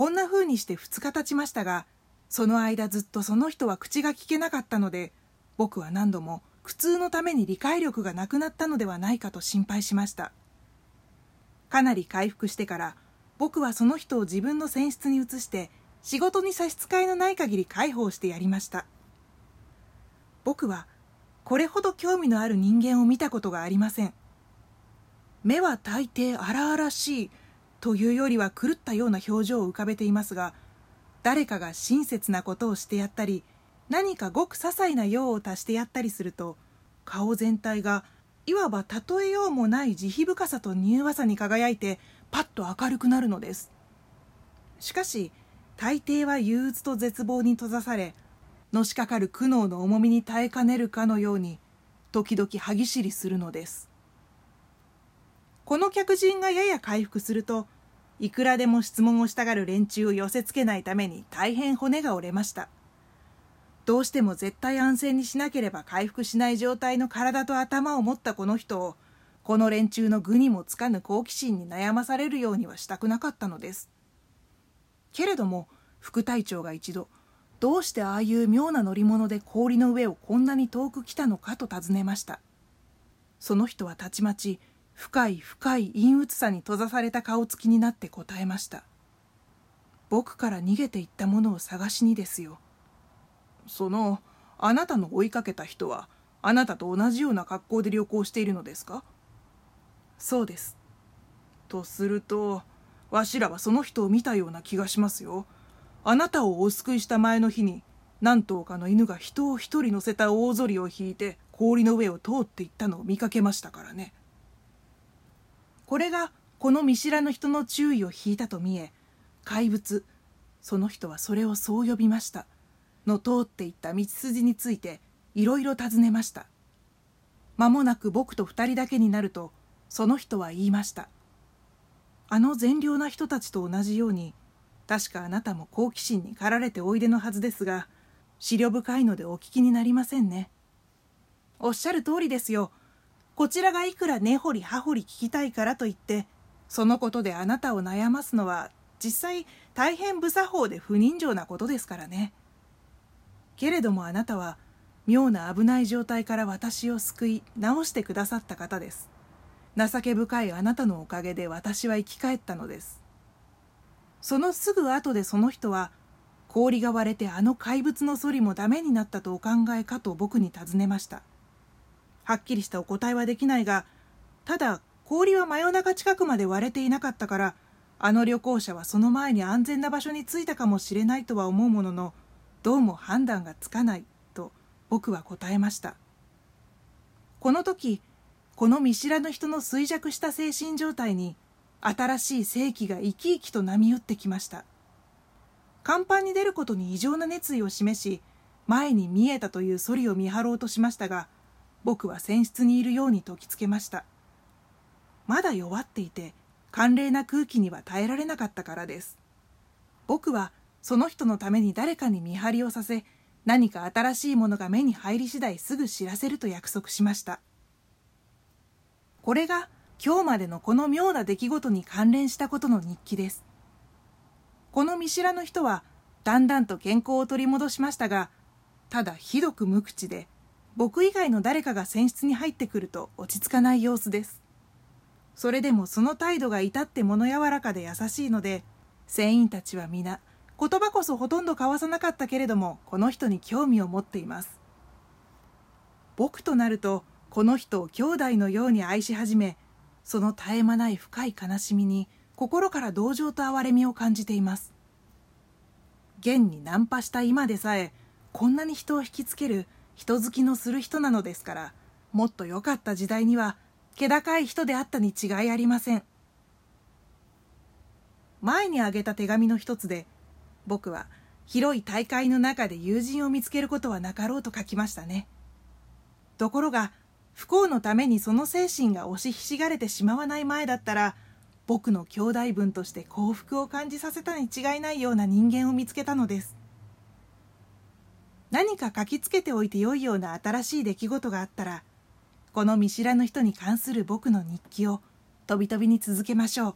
こんな風にして2日経ちましたがその間ずっとその人は口が聞けなかったので僕は何度も苦痛のために理解力がなくなったのではないかと心配しました。かなり回復してから僕はその人を自分の船室に移して仕事に差し支えのない限り介抱してやりました。僕はこれほど興味のある人間を見たことがありません。目は大抵荒々しいというよりは狂ったような表情を浮かべていますが誰かが親切なことをしてやったり何かごく些細な用を足してやったりすると顔全体がいわば例えようもない慈悲深さと柔和さに輝いてパッと明るくなるのです。しかし大抵は憂鬱と絶望に閉ざされのしかかる苦悩の重みに耐えかねるかのように時々歯ぎしりするのです。この客人がやや回復するといくらでも質問をしたがる連中を寄せつけないために大変骨が折れました。どうしても絶対安静にしなければ回復しない状態の体と頭を持ったこの人をこの連中の愚にもつかぬ好奇心に悩まされるようにはしたくなかったのです。けれども副隊長が一度どうしてああいう妙な乗り物で氷の上をこんなに遠く来たのかと尋ねました。その人はたちまち深い深い陰鬱さに閉ざされた顔つきになって答えました。僕から逃げていったものを探しにですよ。そのあなたの追いかけた人はあなたと同じような格好で旅行しているのですか？そうです。とするとわしらはその人を見たような気がしますよ。あなたをお救いした前の日に何頭かの犬が人を一人乗せた大ぞりを引いて氷の上を通っていったのを見かけましたからね。これがこの見知らぬ人の注意を引いたと見え怪物その人はそれをそう呼びましたの通っていった道筋についていろいろ尋ねました。間もなく僕と二人だけになるとその人は言いました。あの善良な人たちと同じように確かあなたも好奇心に駆られておいでのはずですが思慮深いのでお聞きになりませんね。おっしゃる通りですよ。こちらがいくら根掘り葉掘り聞きたいからといってそのことであなたを悩ますのは実際大変無作法で不人情なことですからね。けれどもあなたは妙な危ない状態から私を救い直してくださった方です。情け深いあなたのおかげで私は生き返ったのです。そのすぐ後でその人は氷が割れてあの怪物のソリもダメになったとお考えかと僕に尋ねました。はっきりしたお答えはできないがただ氷は真夜中近くまで割れていなかったからあの旅行者はその前に安全な場所に着いたかもしれないとは思うもののどうも判断がつかないと僕は答えました。この時この見知らぬ人の衰弱した精神状態に新しい世紀が生き生きと波打ってきました。甲板に出ることに異常な熱意を示し前に見えたというソリを見張ろうとしましたが僕は船室にいるように説きつけました。まだ弱っていて寒冷な空気には耐えられなかったからです。僕はその人のために誰かに見張りをさせ何か新しいものが目に入り次第すぐ知らせると約束しました。これが今日までのこの妙な出来事に関連したことの日記です。この見知らぬ人はだんだんと健康を取り戻しましたがただひどく無口で僕以外の誰かが船室に入ってくると落ち着かない様子です。それでもその態度が至って物柔らかで優しいので船員たちは皆言葉こそほとんど交わさなかったけれどもこの人に興味を持っています。僕となるとこの人を兄弟のように愛し始めその絶え間ない深い悲しみに心から同情と憐れみを感じています。現にナンパした今でさえこんなに人を引きつける人好きのする人なのですからもっと良かった時代には気高い人であったに違いありません。前に挙げた手紙の一つで僕は広い大会の中で友人を見つけることはなかろうと書きましたね。ところが不幸のためにその精神が押しひしがれてしまわない前だったら僕の兄弟分として幸福を感じさせたに違いないような人間を見つけたのです。何か書きつけておいてよいような新しい出来事があったらこの見知らぬ人に関する僕の日記をとびとびに続けましょう。